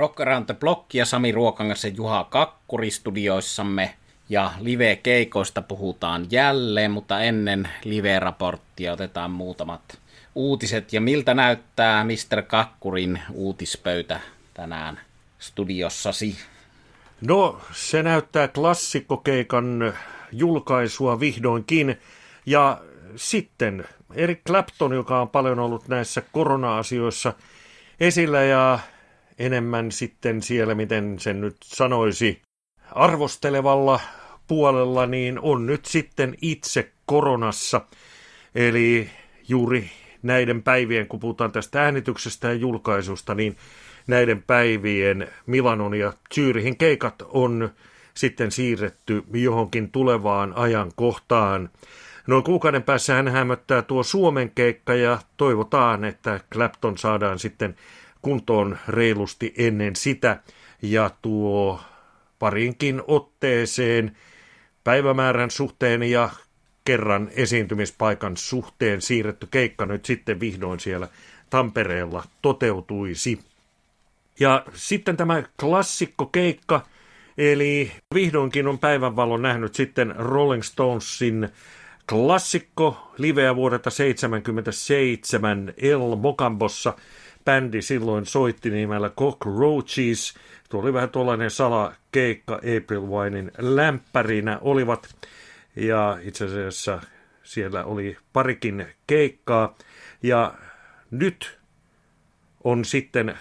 Rock Around the Block ja Sami Ruokangas ja Juha Kakkuri studioissamme. Ja live-keikoista puhutaan jälleen, mutta ennen live-raporttia otetaan muutamat uutiset. Ja miltä näyttää Mr. Kakkurin uutispöytä tänään studiossasi? No, se näyttää klassikkokeikan julkaisua vihdoinkin. Ja sitten Eric Clapton, joka on paljon ollut näissä korona-asioissa esillä ja enemmän sitten siellä, miten sen nyt sanoisi, arvostelevalla puolella, niin on nyt sitten itse koronassa. Eli juuri näiden päivien, kun puhutaan tästä äänityksestä ja julkaisusta, niin näiden päivien Milanon ja Zyrihin keikat on sitten siirretty johonkin tulevaan ajankohtaan. Noin kuukauden päässä hän hämöttää tuo Suomen keikka ja toivotaan, että Clapton saadaan sitten kuntoon reilusti ennen sitä. Ja tuo parinkin otteeseen päivämäärän suhteen ja kerran esiintymispaikan suhteen siirretty keikka nyt sitten vihdoin siellä Tampereella toteutuisi. Ja sitten tämä klassikkokeikka, eli vihdoinkin on päivänvalon nähnyt sitten Rolling Stonesin klassikko liveä vuodelta 77 El Mokambossa. Bändi silloin soitti nimellä Cockroaches. Tuo oli vähän tuollainen salakeikka April Winein lämpärinä olivat. Ja itse asiassa siellä oli parikin keikkaa. Ja nyt on sitten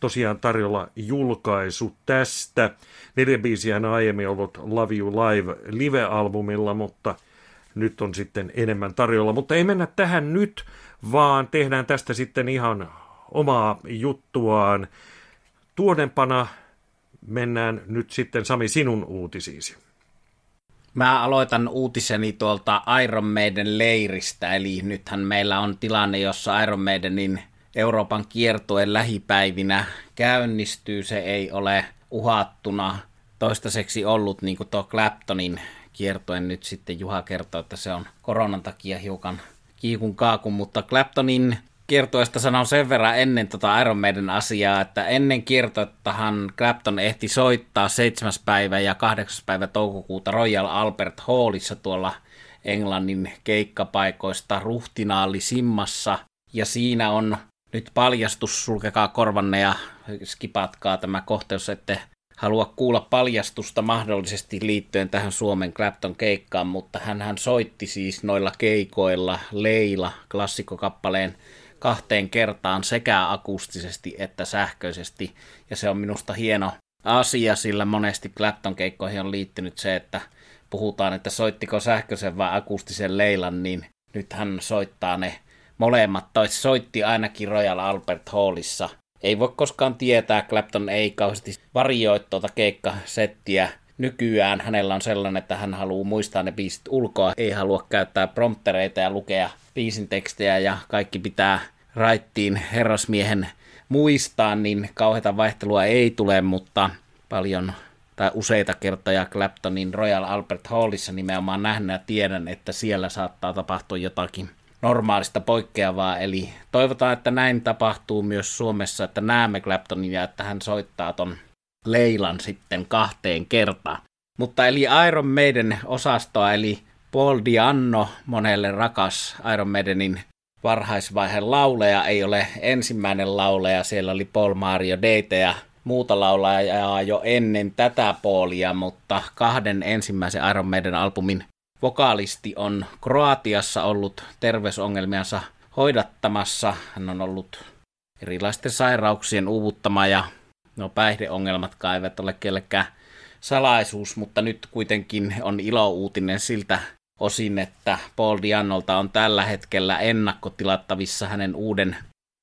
tosiaan tarjolla julkaisu tästä. Neljä biisiä on aiemmin ollut Love You Live live-albumilla, mutta nyt on sitten enemmän tarjolla. Mutta ei mennä tähän nyt, vaan tehdään tästä sitten ihan omaa juttuaan. Tuodempana mennään nyt sitten Sami sinun uutisiisi. Mä aloitan uutiseni tuolta Iron Maiden leiristä, eli nythän meillä on tilanne, jossa Iron Maidenin Euroopan kiertoen lähipäivinä käynnistyy. Se ei ole uhattuna toistaiseksi ollut, niin kuin tuo Claptonin kiertoen nyt sitten Juha kertoo, että se on koronan takia hiukan kiikun kaakun, mutta Claptonin kiertoista sanon sen verran ennen tota Iron Maiden asiaa, että ennen kiertoittahan Clapton ehti soittaa 7. päivä ja 8. päivä toukokuuta Royal Albert Hallissa tuolla Englannin keikkapaikoista ruhtinaali Simmassa. Ja siinä on nyt paljastus, sulkekaa korvanne ja skipatkaa tämä kohteus, ette halua kuulla paljastusta mahdollisesti liittyen tähän Suomen Clapton keikkaan, mutta hän soitti siis noilla keikoilla Leila klassikokappaleen kahteen kertaan sekä akustisesti että sähköisesti, ja se on minusta hieno asia, sillä monesti Clapton keikkoihin on liittynyt se, että puhutaan, että soittiko sähköisen vai akustisen Leilan, niin nyt hän soittaa ne molemmat, tai soitti ainakin Royal Albert Hallissa. Ei voi koskaan tietää, Clapton ei kauheasti varioi tuota keikkasettiä. Nykyään hänellä on sellainen, että hän haluaa muistaa ne biisit ulkoa, ei halua käyttää promptereita ja lukea biisin tekstejä ja kaikki pitää raittiin herrasmiehen muistaa, niin kauheita vaihtelua ei tule, mutta paljon tai useita kertoja Claptonin Royal Albert Hallissa nimenomaan nähnyt ja tiedän, että siellä saattaa tapahtua jotakin normaalista poikkeavaa, eli toivotaan, että näin tapahtuu myös Suomessa, että näemme Claptonin ja että hän soittaa ton Leilan sitten kahteen kertaan. Mutta eli Iron Maiden osastoa, eli Paul Dianno, monelle rakas Iron Maidenin varhaisvaiheen lauleja, ei ole ensimmäinen lauleja, siellä oli Paul Mario Deite ja muuta laulajaa jo ennen tätä Paulia, mutta kahden ensimmäisen Iron Maiden albumin vokaalisti on Kroatiassa ollut terveysongelmiansa hoidattamassa. Hän on ollut erilaisten sairauksien uuvuttama ja no päihdeongelmatkaan eivät ole kellekään salaisuus, mutta nyt kuitenkin on ilouutinen siltä osin, että Paul Diannolta on tällä hetkellä ennakkotilattavissa hänen uuden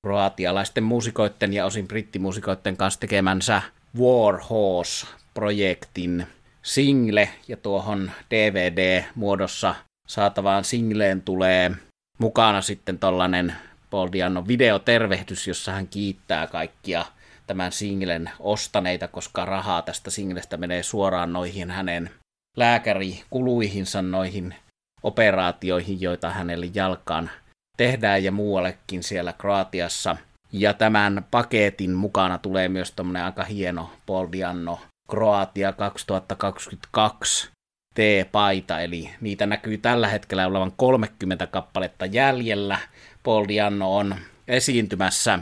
kroatialaisten muusikoiden ja osin brittimuusikoiden kanssa tekemänsä War Horse-projektin single. Ja tuohon DVD-muodossa saatavaan singleen tulee mukana sitten tollanen Paul Dianno videotervehdys, jossa hän kiittää kaikkia tämän singlen ostaneita, koska rahaa tästä singlestä menee suoraan noihin hänen lääkärikuluihinsa, noihin operaatioihin, joita hänelle jalkaan tehdään ja muuallekin siellä Kroatiassa. Ja tämän paketin mukana tulee myös tämmöinen aika hieno Paul Dianno Kroatia 2022 T-paita, eli niitä näkyy tällä hetkellä olevan 30 kappaletta jäljellä. Paul Dianno on esiintymässä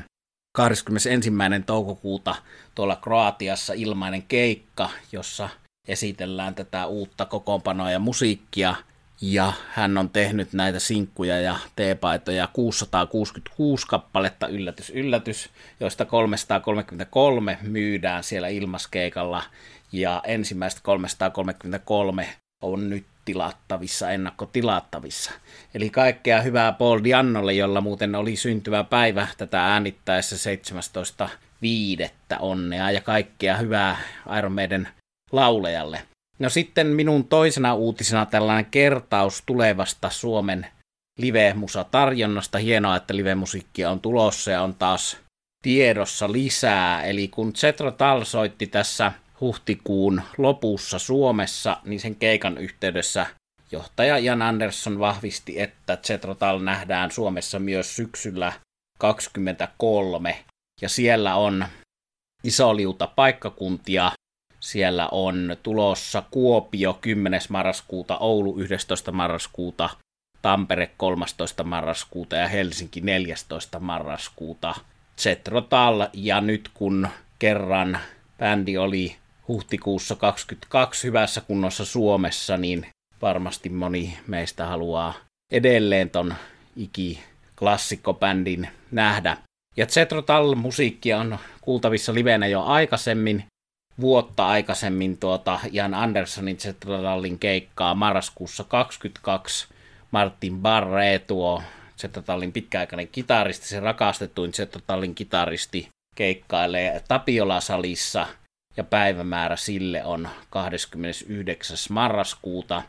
21. toukokuuta tuolla Kroatiassa ilmainen keikka, jossa esitellään tätä uutta kokoonpanoa ja musiikkia. Ja hän on tehnyt näitä sinkkuja ja teepaitoja 666 kappaletta, yllätys, yllätys, joista 333 myydään siellä ilmaskeikalla. Ja ensimmäistä 333 on nyt tilattavissa, ennakkotilattavissa. Eli kaikkea hyvää Paul Diannolle, jolla muuten oli syntyvä päivä tätä äänittäessä 17.5. onnea ja kaikkea hyvää Iron Maiden laulejalle. No sitten minun toisena uutisena tällainen kertaus tulevasta Suomen live-musa-tarjonnasta. Hienoa, että live-musiikkia on tulossa ja on taas tiedossa lisää. Eli kun Zetro Tal soitti tässä huhtikuun lopussa Suomessa, niin sen keikan yhteydessä johtaja Jan Andersson vahvisti, että Zetrotal nähdään Suomessa myös syksyllä 23, ja siellä on iso liuta paikkakuntia. Siellä on tulossa Kuopio 10. marraskuuta, Oulu 11. marraskuuta, Tampere 13. marraskuuta ja Helsinki 14. marraskuuta. Zetrotal, ja nyt kun kerran bändi oli huhtikuussa 22 hyvässä kunnossa Suomessa, niin varmasti moni meistä haluaa edelleen ton iki klassikkobändin nähdä. Ja Zetrotal musiikkia on kuultavissa livenä jo aikaisemmin, vuotta aikaisemmin tuota Jan Anderssonin Zetrotalin keikkaa marraskuussa 22. Martin Barre, tuo Zetrotalin pitkäaikainen kitaristi, se rakastetuin Zetrotalin kitaristi, keikkailee Tapiola-salissa – ja päivämäärä sille on 29. marraskuuta.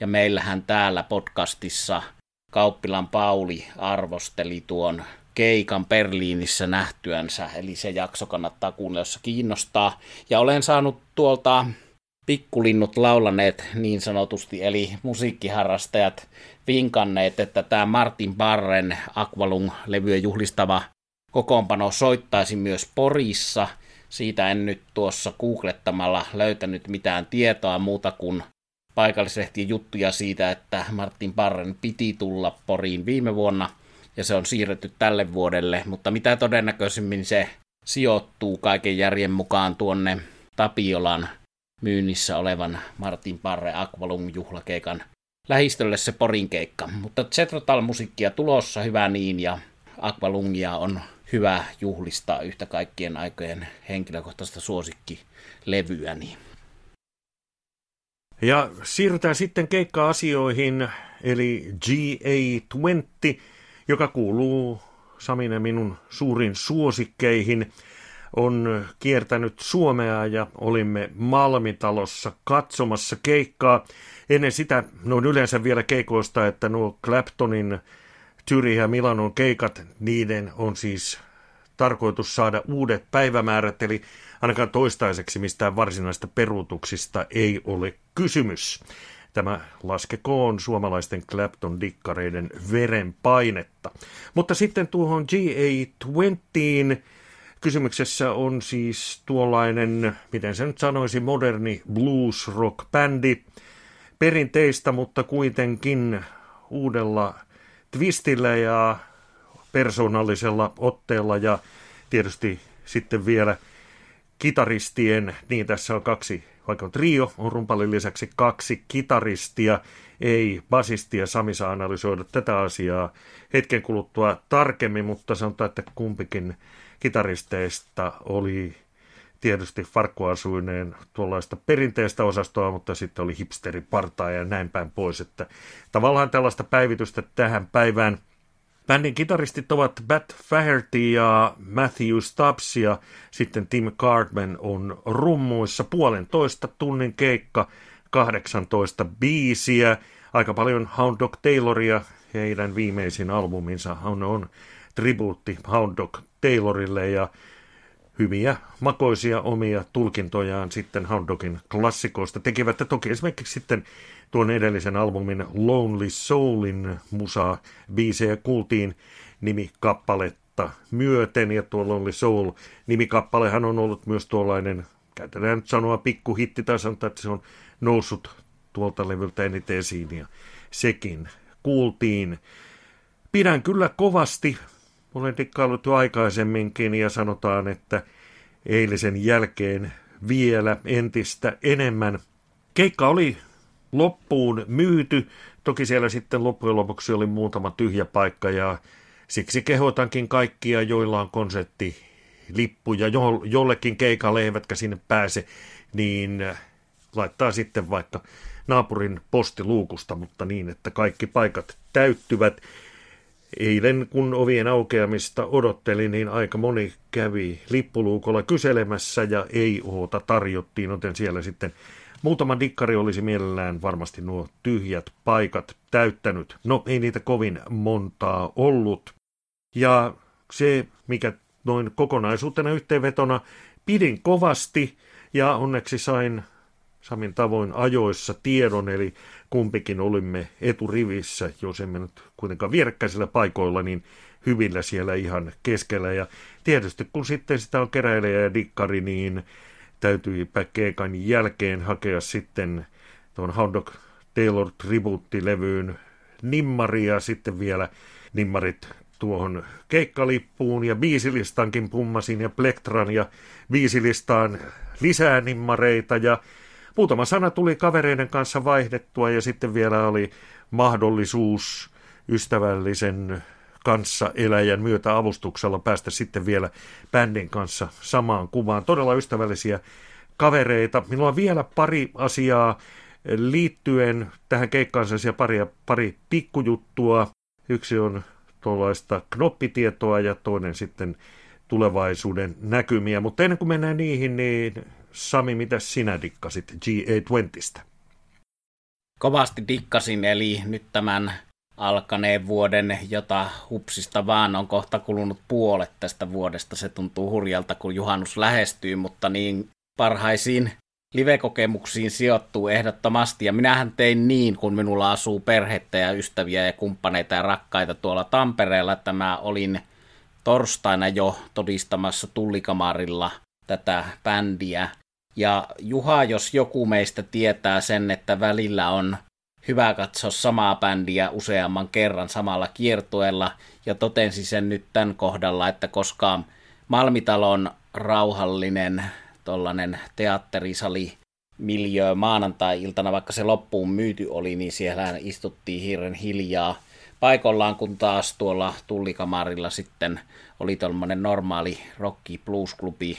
Ja meillähän täällä podcastissa Kauppilan Pauli arvosteli tuon keikan Berliinissä nähtyänsä, eli se jakso kannattaa kuunnella, jos kiinnostaa. Ja olen saanut tuolta pikkulinnut laulaneet niin sanotusti, eli musiikkiharrastajat vinkanneet, että tämä Martin Barren Aqualung-levyä juhlistava kokoonpano soittaisi myös Porissa – siitä en nyt tuossa googlettamalla löytänyt mitään tietoa muuta kuin paikallislehtien juttuja siitä, että Martin Parren piti tulla Poriin viime vuonna ja se on siirretty tälle vuodelle, mutta mitä todennäköisimmin se sijoittuu kaiken järjen mukaan tuonne Tapiolan myynnissä olevan Martin Parre Aqualung juhlakeikan lähistölle se Porin keikka. Mutta Zetrotal musiikkia tulossa, hyvä niin, ja Aqualungia on hyvä juhlistaa yhtä kaikkien aikojen henkilökohtaista suosikkilevyäni. Ja siirrytään sitten keikka-asioihin, eli GA20, joka kuuluu Saminen minun suurin suosikkeihin, on kiertänyt Suomea ja olimme Malmitalossa katsomassa keikkaa. Ennen sitä, noin yleensä vielä keikoista, että nuo Claptonin Tyri ja Milanon keikat, niiden on siis tarkoitus saada uudet päivämäärät, eli ainakaan toistaiseksi mistään varsinaista peruutuksista ei ole kysymys. Tämä laskekoon suomalaisten Clapton-dikkareiden verenpainetta. Mutta sitten tuohon GA20 kysymyksessä on siis tuollainen, miten se nyt sanoisi, moderni blues rock bändi. Perinteistä, mutta kuitenkin uudella twistillä ja persoonallisella otteella ja tietysti sitten vielä kitaristien, niin tässä on kaksi, vaikka on trio, on rumpalin lisäksi kaksi kitaristia, ei basistia. Sami saa analysoida tätä asiaa hetken kuluttua tarkemmin, mutta sanotaan, että kumpikin kitaristeista oli tietysti farkkuasuineen tuollaista perinteistä osastoa, mutta sitten oli hipsteripartaa ja näin päin pois. Että tavallaan tällaista päivitystä tähän päivään. Bändin kitaristit ovat Bat Faherty ja Matthew Stubbs ja sitten Tim Cartman on rummuissa. Puolentoista tunnin keikka, 18 biisiä, aika paljon Hound Dog Tayloria, heidän viimeisin albuminsa on, on tribuutti Hound Dog Taylorille ja hyviä makoisia omia tulkintojaan sitten Hound Dogin klassikoista tekevät. Ja toki esimerkiksi sitten tuon edellisen albumin Lonely Soulin musaa biisejä kuultiin nimikappaletta myöten, ja tuolla oli Soul. Nimikappalehan on ollut myös tuollainen, käytetään nyt sanoa pikkuhitti, tai sanotaan, että se on noussut tuolta levyltä eniten esiin, ja sekin kuultiin. Pidän kyllä kovasti, olen dikkaillut jo aikaisemminkin, ja sanotaan, että eilisen jälkeen vielä entistä enemmän. Keikka oli loppuun myyty, toki siellä sitten loppujen lopuksi oli muutama tyhjä paikka, ja siksi kehotankin kaikkia, joilla on konsertti lippuja jo, jollekin keikalle eivätkä sinne pääse, niin laittaa sitten vaikka naapurin postiluukusta, mutta niin, että kaikki paikat täyttyvät. Eilen, kun ovien aukeamista odotteli, niin aika moni kävi lippuluukolla kyselemässä ja ei oota tarjottiin, joten siellä sitten muutama dikkari olisi mielellään varmasti nuo tyhjät paikat täyttänyt. No, ei niitä kovin montaa ollut. Ja se, mikä noin kokonaisuutena yhteenvetona pidin kovasti ja onneksi sain Samin tavoin ajoissa tiedon, eli kumpikin olimme eturivissä, jos emme nyt kuitenkaan vierekkäisillä paikoilla, niin hyvillä siellä ihan keskellä. Ja tietysti kun sitten sitä on keräilijä ja dikkari, niin täytyi keikan jälkeen hakea sitten tuon Hound Dog Taylor tribuuttilevyyn nimmaria, sitten vielä nimmarit tuohon keikkalippuun ja biisilistankin pummasin ja plektran ja biisilistaan lisää nimmareita ja muutama sana tuli kavereiden kanssa vaihdettua ja sitten vielä oli mahdollisuus ystävällisen kanssa eläjän myötä avustuksella päästä sitten vielä bändin kanssa samaan kuvaan. Todella ystävällisiä kavereita. Minulla on vielä pari asiaa liittyen tähän keikkaan ja pari, pari pikkujuttua. Yksi on tuollaista knoppitietoa ja toinen sitten tulevaisuuden näkymiä. Mutta ennen kuin mennään niihin, niin Sami, mitä sinä dikkasit GA20stä? Kovasti dikkasin, eli nyt tämän alkaneen vuoden, jota hupsista vaan on kohta kulunut puolet tästä vuodesta. Se tuntuu hurjalta, kun juhannus lähestyy, mutta niin parhaisiin live-kokemuksiin sijoittuu ehdottomasti. Ja minähän tein niin, kun minulla asuu perhettä ja ystäviä ja kumppaneita ja rakkaita tuolla Tampereella, että mä olin torstaina jo todistamassa tullikamarilla tätä bändiä. Ja Juha, jos joku meistä tietää sen, että välillä on hyvä katsoa samaa bändiä useamman kerran samalla kiertueella, ja totensi sen nyt tämän kohdalla, että koska Malmitalon rauhallinen tollanen teatterisali miljöö maanantai-iltana, vaikka se loppuun myyty oli, niin siellä istuttiin hirren hiljaa. Paikallaan, kun taas tuolla tullikamarilla sitten oli tuollainen normaali rocky blues klubi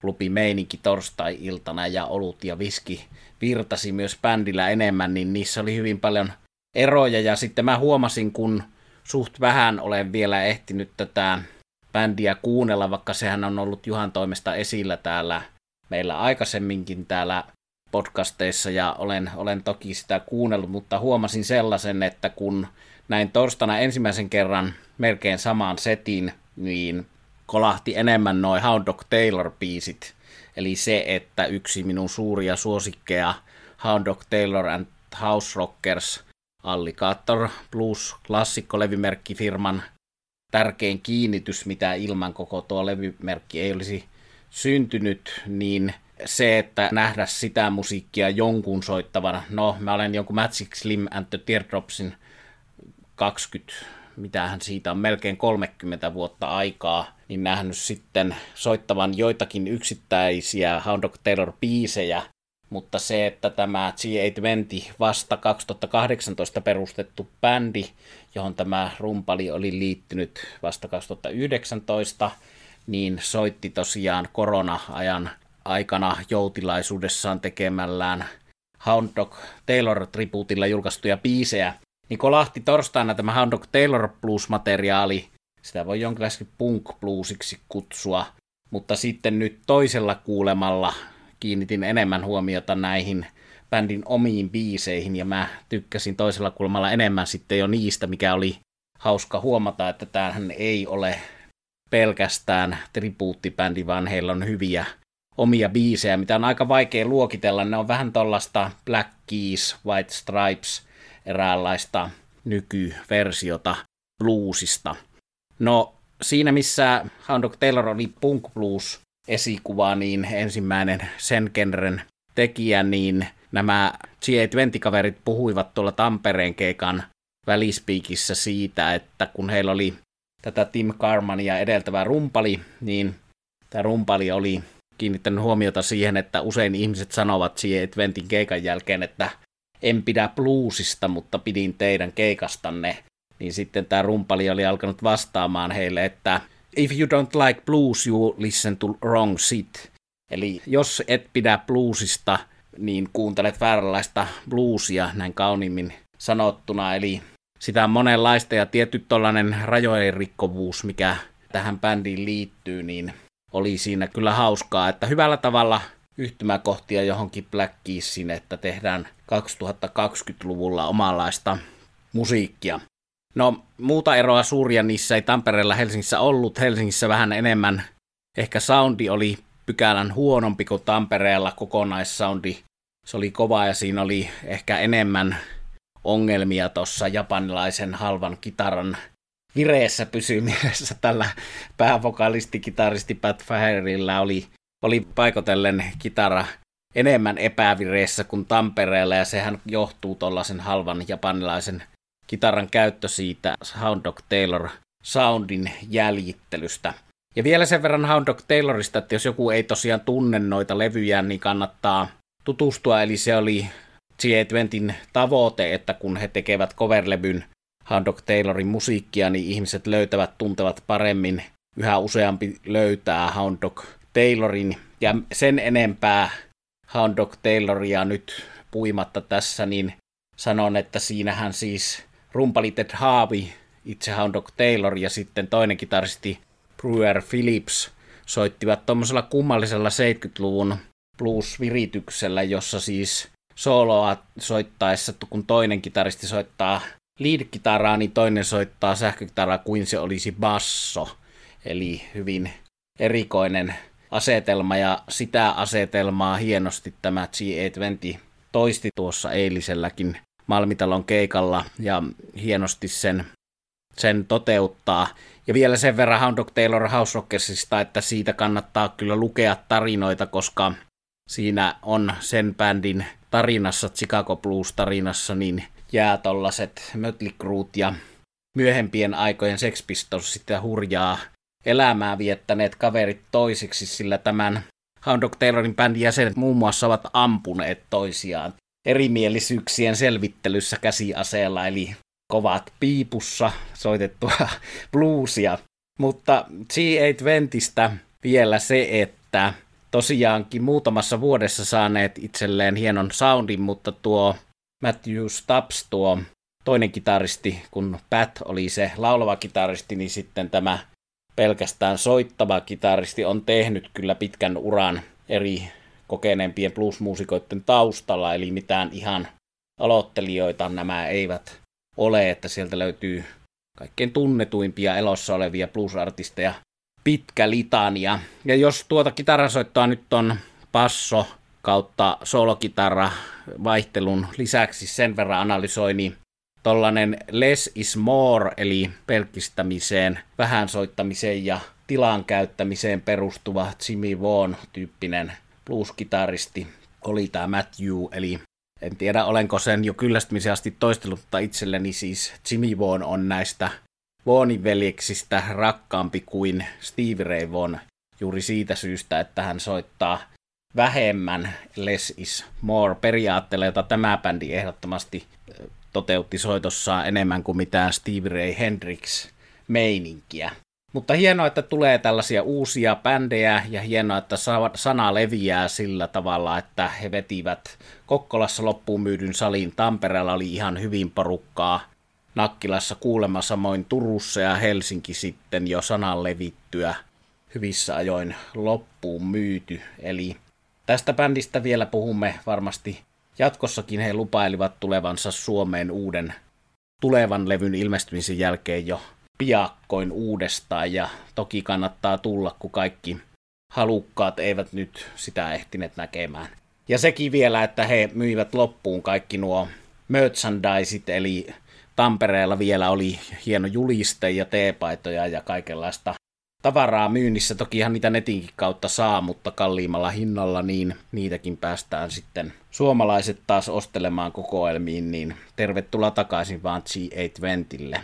klubi meininki torstai-iltana ja olut ja viski virtasi myös bändillä enemmän, niin niissä oli hyvin paljon eroja. Ja sitten mä huomasin, kun suht vähän olen vielä ehtinyt tätä bändiä kuunnella, vaikka sehän on ollut Juhan toimesta esillä täällä meillä aikaisemminkin täällä podcasteissa ja olen, olen toki sitä kuunnellut, mutta huomasin sellaisen, että kun näin torstana ensimmäisen kerran melkein samaan setin, niin kolahti enemmän noin Hound Dog Taylor-biisit. Eli se, että yksi minun suuria suosikkeja Hound Dog Taylor and House Rockers Alligator Blues klassikkolevymerkkifirman tärkein kiinnitys, mitä ilman koko tuo levymerkki ei olisi syntynyt, niin se, että nähdä sitä musiikkia jonkun soittavana, no mä olen jonkun Magic Slim and the Teardropsin 20 mitähän siitä on melkein 30 vuotta aikaa, niin nähnyt sitten soittavan joitakin yksittäisiä Hound Dog Taylor biisejä, mutta se, että tämä G820 vasta 2018 perustettu bändi, johon tämä rumpali oli liittynyt vasta 2019, niin soitti tosiaan korona-ajan aikana joutilaisuudessaan tekemällään Hound Dog Taylor-tribuutilla julkaistuja biisejä, niin kolahti torstaina tämä Hound Taylor Blues-materiaali, sitä voi jonkinlaisesti punk bluesiksi kutsua, mutta sitten nyt toisella kuulemalla kiinnitin enemmän huomiota näihin bändin omiin biiseihin, ja mä tykkäsin toisella kulmalla enemmän sitten jo niistä, mikä oli hauska huomata, että tämähän ei ole pelkästään tribuuttibändi, vaan heillä on hyviä omia biisejä, mitä on aika vaikea luokitella. Ne on vähän tuollaista Black Keys, White Stripes, eräänlaista nykyversiota bluesista. No, siinä missä Hound Dog Taylor oli punk blues esikuva, niin ensimmäinen sen genren tekijä, niin nämä G20-kaverit puhuivat tuolla Tampereen keikan välispiikissä siitä, että kun heillä oli tätä Tim Carmania edeltävä rumpali, niin tämä rumpali oli kiinnittänyt huomiota siihen, että usein ihmiset sanovat G20 keikan jälkeen, että en pidä bluesista, mutta pidin teidän keikastanne. Niin sitten tämä rumpali oli alkanut vastaamaan heille, että if you don't like blues, you listen to wrong shit. Eli jos et pidä bluesista, niin kuuntelet vääränlaista bluesia näin kauniimmin sanottuna. Eli sitä on monenlaista ja tietty tuollainen rajojen rikkovuus, mikä tähän bändiin liittyy, niin oli siinä kyllä hauskaa, että hyvällä tavalla yhtymäkohtia johonkin Black Keessiin, että tehdään 2020-luvulla omanlaista musiikkia. No muuta eroa suuria niissä ei Tampereella Helsingissä ollut. Helsingissä vähän enemmän ehkä soundi oli pykälän huonompi kuin Tampereella kokonaissoundi. Se oli kova ja siinä oli ehkä enemmän ongelmia tuossa japanilaisen halvan kitaran vireessä pysymisessä tällä päävokalisti-kitaristi Pat Faherilla oli, oli paikotellen kitara enemmän epävireessä kuin Tampereella ja sehän johtuu tuollaisen halvan japanilaisen kitaran käyttö siitä Hound Dog Taylor soundin jäljittelystä. Ja vielä sen verran Hound Dog Taylorista, että jos joku ei tosiaan tunne noita levyjä, niin kannattaa tutustua. Eli se oli G20 tavoite, että kun he tekevät coverlevyn Hound Dog Taylorin musiikkia, niin ihmiset löytävät, tuntevat paremmin. Yhä useampi löytää Hound Dog Taylorin. Ja sen enempää Hound Dog Tayloria nyt puimatta tässä, niin sanon, että siinähän siis rumpali Ted Harvey, itse Hound Dog Taylor ja sitten toinen kitaristi Brewer Phillips soittivat tuommoisella kummallisella 70-luvun blues-virityksellä, jossa siis soloa soittaessa, kun toinen kitaristi soittaa lead-kitaraa, niin toinen soittaa sähkökitaraa kuin se olisi basso. Eli hyvin erikoinen asetelma ja sitä asetelmaa hienosti tämä G820 toisti tuossa eiliselläkin Malmitalon keikalla ja hienosti sen, sen toteuttaa. Ja vielä sen verran Hound Dog Taylor House Rockersista, että siitä kannattaa kyllä lukea tarinoita, koska siinä on sen bändin tarinassa, Chicago Blues-tarinassa, niin jää tollaset Mötley ja myöhempien aikojen Sex Pistols sitä hurjaa elämää viettäneet kaverit toisiksi, sillä tämän Hound Dog Taylorin bändin jäsenet muun muassa ovat ampuneet toisiaan erimielisyyksien selvittelyssä käsiaseella, eli kovat piipussa soitettua bluesia. Mutta G820 vielä se, että tosiaankin muutamassa vuodessa saaneet itselleen hienon soundin, mutta tuo Matthew Stubbs, tuo toinen kitaristi, kun Pat oli se laulava kitaristi, niin sitten tämä pelkästään soittava kitaristi on tehnyt kyllä pitkän uran eri kokeneempien bluesmuusikoiden taustalla, eli mitään ihan aloittelijoita nämä eivät ole, että sieltä löytyy kaikkein tunnetuimpia elossa olevia bluesartisteja pitkä litania. Ja jos tuota kitarasoittoa nyt on passo kautta solokitara vaihtelun lisäksi sen verran analysoi, niin tollanen less is more, eli pelkistämiseen, vähän soittamiseen ja tilan käyttämiseen perustuva Jimmy Vaughan-tyyppinen blues-kitaristi oli tämä Matthew, eli en tiedä olenko sen jo kyllästymisen asti toistellut, mutta itselleni siis Jimmy Vaughan on näistä Vaughnin veljeksistä rakkaampi kuin Steve Ray Vaughan juuri siitä syystä, että hän soittaa vähemmän less is more periaatteella, jota tämä bändi ehdottomasti toteutti soitossaan enemmän kuin mitään Steve Ray Hendrix meininkiä. Mutta hienoa, että tulee tällaisia uusia bändejä ja hienoa, että sana leviää sillä tavalla, että he vetivät Kokkolassa loppuun myydyn saliin. Tampereella oli ihan hyvin porukkaa. Nakkilassa kuulemma samoin Turussa ja Helsinki sitten jo sanan levittyä hyvissä ajoin loppuun myyty. Eli tästä bändistä vielä puhumme varmasti jatkossakin. He lupailivat tulevansa Suomeen uuden tulevan levyn ilmestymisen jälkeen jo piakkoin uudestaan ja toki kannattaa tulla, kun kaikki halukkaat eivät nyt sitä ehtineet näkemään. Ja sekin vielä, että he myivät loppuun kaikki nuo merchandiseit, eli Tampereella vielä oli hieno juliste ja teepaitoja ja kaikenlaista tavaraa myynnissä. Tokihan niitä netinkin kautta saa, mutta kalliimmalla hinnalla, niin niitäkin päästään sitten suomalaiset taas ostelemaan kokoelmiin, niin tervetuloa takaisin vaan G820.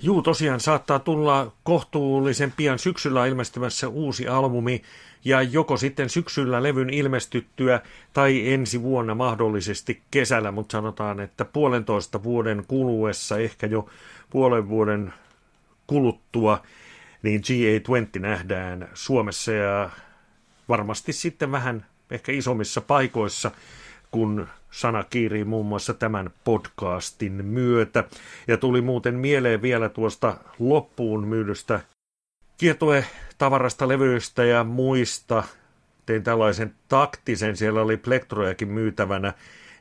Juu, tosiaan saattaa tulla kohtuullisen pian syksyllä ilmestymässä uusi albumi, ja joko sitten syksyllä levyn ilmestyttyä tai ensi vuonna mahdollisesti kesällä, mutta sanotaan, että puolentoista vuoden kuluessa, ehkä jo puolen vuoden kuluttua, niin GA20 nähdään Suomessa ja varmasti sitten vähän ehkä isommissa paikoissa, kun sana kiirii muun muassa tämän podcastin myötä. Ja tuli muuten mieleen vielä tuosta loppuun myydystä kietoe tavarasta levyistä ja muista. Tein tällaisen taktisen, siellä oli plektrojakin myytävänä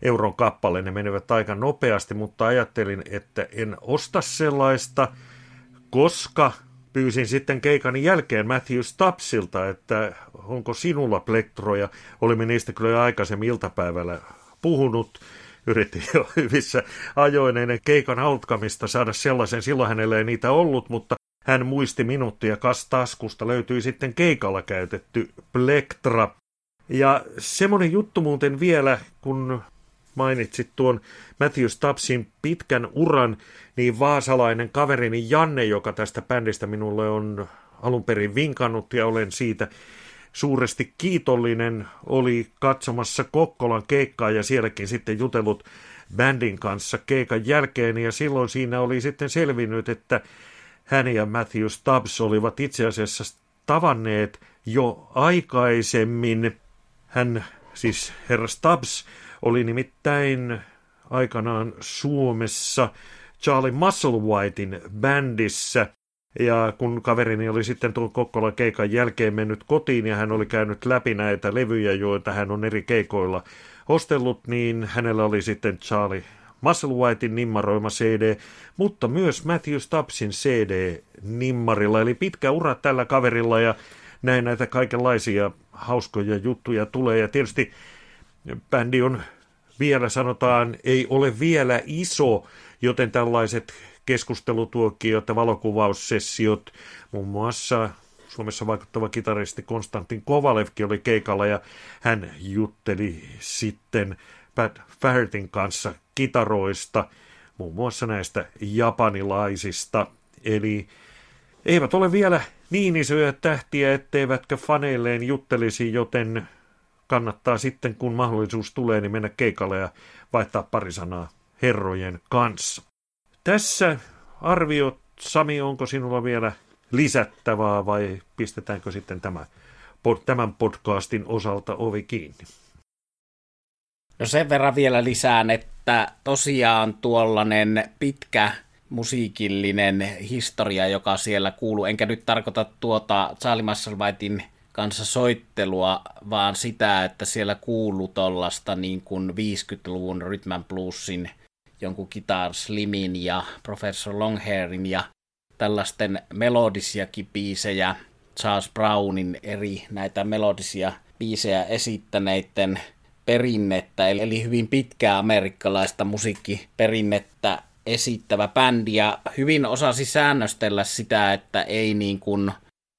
euron kappale, ne menevät aika nopeasti, mutta ajattelin, että en osta sellaista, koska pyysin sitten keikan jälkeen Matthew Stubbsilta, että onko sinulla plektroja. Olimme niistä kyllä jo aikaisemmin iltapäivällä puhunut. Yritin jo hyvissä ajoin ennen keikan alkamista saada sellaisen. Silloin hänellä ei niitä ollut, mutta hän muisti minut ja kas taskusta löytyi sitten keikalla käytetty plektra. Ja semmoinen juttu muuten vielä, kun mainitsit tuon Matthew Stubbsin pitkän uran, niin vaasalainen kaverini Janne, joka tästä bändistä minulle on alun perin vinkannut ja olen siitä suuresti kiitollinen, oli katsomassa Kokkolan keikkaa ja sielläkin sitten jutellut bändin kanssa keikan jälkeen ja silloin siinä oli sitten selvinnyt, että hän ja Matthew Stubbs olivat itse asiassa tavanneet jo aikaisemmin. Hän, siis herra Stubbs, oli nimittäin aikanaan Suomessa Charlie Musselwhitein bändissä. Ja kun kaverini oli sitten tuon Kokkolan keikan jälkeen mennyt kotiin ja hän oli käynyt läpi näitä levyjä, joita hän on eri keikoilla ostellut, niin hänellä oli sitten Charlie Musselwhitein nimmaroima CD, mutta myös Matthew Stubbsin CD nimmarilla. Eli pitkä ura tällä kaverilla ja näin näitä kaikenlaisia hauskoja juttuja tulee. Ja tietysti bändi on vielä sanotaan, ei ole vielä iso, joten tällaiset keskustelutuokiot ja valokuvaussessiot, muun muassa Suomessa vaikuttava kitaristi Konstantin Kovalevki oli keikalla ja hän jutteli sitten Pat Fahertin kanssa kitaroista, muun muassa näistä japanilaisista. Eli eivät ole vielä niin isoja tähtiä, etteivätkö faneilleen juttelisi, joten kannattaa sitten, kun mahdollisuus tulee, niin mennä keikalle ja vaihtaa pari sanaa herrojen kanssa. Tässä arviot, Sami, onko sinulla vielä lisättävää vai pistetäänkö sitten tämä, tämän podcastin osalta ovi kiinni? No sen verran vielä lisään, että tosiaan tuollainen pitkä musiikillinen historia, joka siellä kuuluu, enkä nyt tarkoita tuota Charlie Musselwhitein kanssa soittelua, vaan sitä, että siellä kuuluu tuollaista niin kuin 50-luvun Rhythm Bluesin jonkun Guitar Slimin ja Professor Longhairin ja tällaisten melodisiakin biisejä, Charles Brownin eri näitä melodisia biisejä esittäneiden perinnettä, eli hyvin pitkää amerikkalaista musiikkiperinnettä esittävä bändi, ja hyvin osasi säännöstellä sitä, että ei niin kuin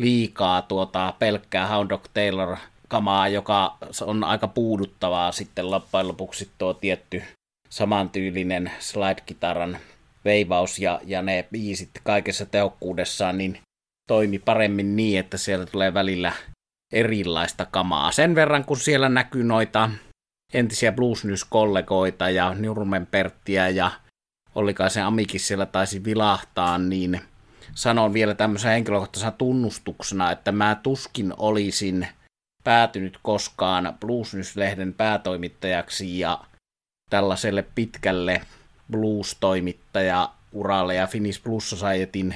liikaa tuota pelkkää Hound Dog Taylor kamaa, joka on aika puuduttavaa sitten loppujen lopuksi tuo tietty samantyylinen slide-kitaran veivaus ja, ja ne biisit kaikessa tehokkuudessaan, niin toimi paremmin niin, että siellä tulee välillä erilaista kamaa. Sen verran, kun siellä näkyy noita entisiä Blues News-kollegoita ja Nurmen Perttiä ja Ollikaan se Amikis siellä taisi vilahtaa, niin – sanon vielä tämmöisen henkilökohtaisena tunnustuksena, että mä tuskin olisin päätynyt koskaan Blues News-lehden päätoimittajaksi ja tällaiselle pitkälle blues-toimittaja uralle ja Finnish Blues Societyn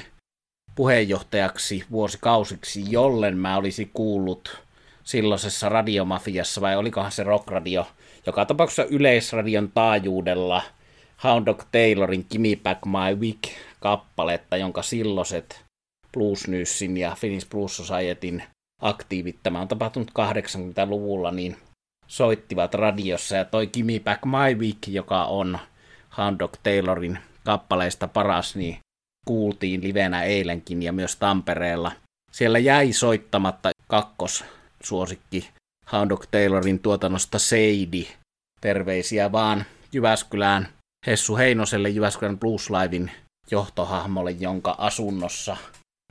puheenjohtajaksi vuosikausiksi, jollen mä olisi kuullut silloisessa radiomafiassa, vai olikohan se rockradio, joka tapauksessa yleisradion taajuudella Hound Dog Taylorin Gimme Back My Week kappaletta, jonka silloiset Blues Newsin ja Finnish Blues Societyn aktiivit, tämä on tapahtunut 80-luvulla, niin soittivat radiossa ja toi Gimme Back My Week, joka on Hound Dog Taylorin kappaleista paras, niin kuultiin livenä eilenkin ja myös Tampereella siellä jäi soittamatta kakkossuosikki Hound Dog Taylorin tuotannosta Seidi. Terveisiä vaan Jyväskylään Hessu Heinoselle Jyväskylän Blues Livein johtohahmolle, jonka asunnossa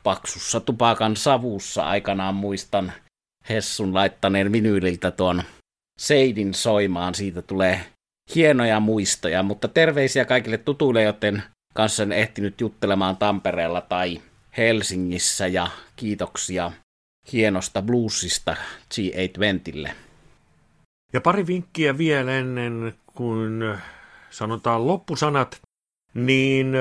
paksussa tupakan savussa aikanaan muistan Hessun laittaneen vinyyliltä tuon Seidin soimaan. Siitä tulee hienoja muistoja, mutta terveisiä kaikille tutuille, joten kanssa en ehtinyt juttelemaan Tampereella tai Helsingissä ja kiitoksia hienosta bluesista G820. Ja pari vinkkiä vielä ennen kuin sanotaan loppusanat, niin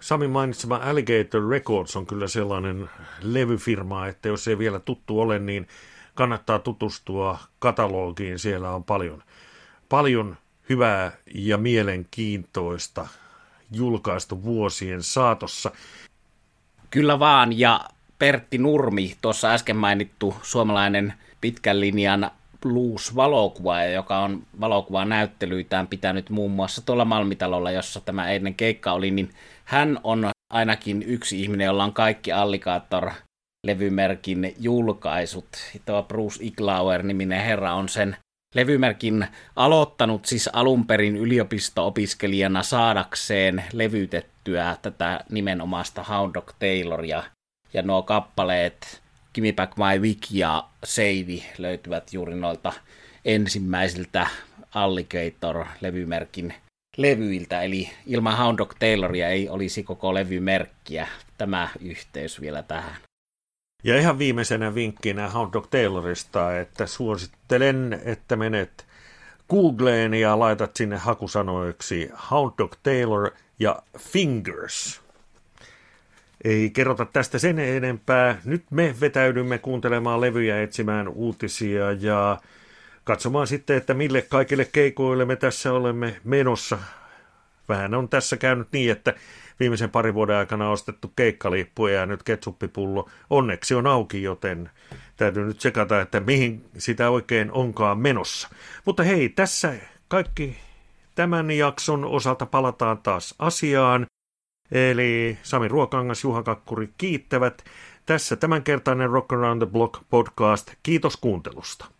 Sami mainitsema Alligator Records on kyllä sellainen levyfirma, että jos ei vielä tuttu ole, niin kannattaa tutustua katalogiin. Siellä on paljon, paljon hyvää ja mielenkiintoista julkaistu vuosien saatossa. Kyllä vaan, ja Pertti Nurmi, tuossa äsken mainittu suomalainen pitkän linjan blues-valokuvaaja, joka on valokuvan näyttelyitään pitänyt muun muassa tuolla Malmitalolla, jossa tämä ennen keikka oli, niin hän on ainakin yksi ihminen, jolla on kaikki Alligator levymerkin julkaisut. Tuo Bruce Iglauer-niminen herra on sen levymerkin aloittanut siis alun perin yliopisto-opiskelijana saadakseen levytettyä tätä nimenomaista Hound Dog Tayloria. Ja nuo kappaleet Gimme Back My Wig ja Seivi löytyvät juuri noilta ensimmäisiltä Alligator-levymerkin levyiltä, eli ilman Hound Dog Tayloria ei olisi koko levymerkkiä. Tämä yhteys vielä tähän. Ja ihan viimeisenä vinkkinä Hound Dog Taylorista, että suosittelen, että menet Googleen ja laitat sinne hakusanoiksi Hound Dog Taylor ja Fingers. Ei kerrota tästä sen enempää. Nyt me vetäydymme kuuntelemaan levyjä, etsimään uutisia ja katsomaan sitten, että mille kaikille keikoille me tässä olemme menossa. Vähän on tässä käynyt niin, että viimeisen parin vuoden aikana ostettu keikkalippu ja nyt ketsuppipullo onneksi on auki, joten täytyy nyt sekata, että mihin sitä oikein onkaan menossa. Mutta hei, tässä kaikki tämän jakson osalta palataan taas asiaan. Eli Sami Ruokangas, Juha Kakkuri kiittävät. Tässä tämänkertainen Rock Around the Block podcast. Kiitos kuuntelusta.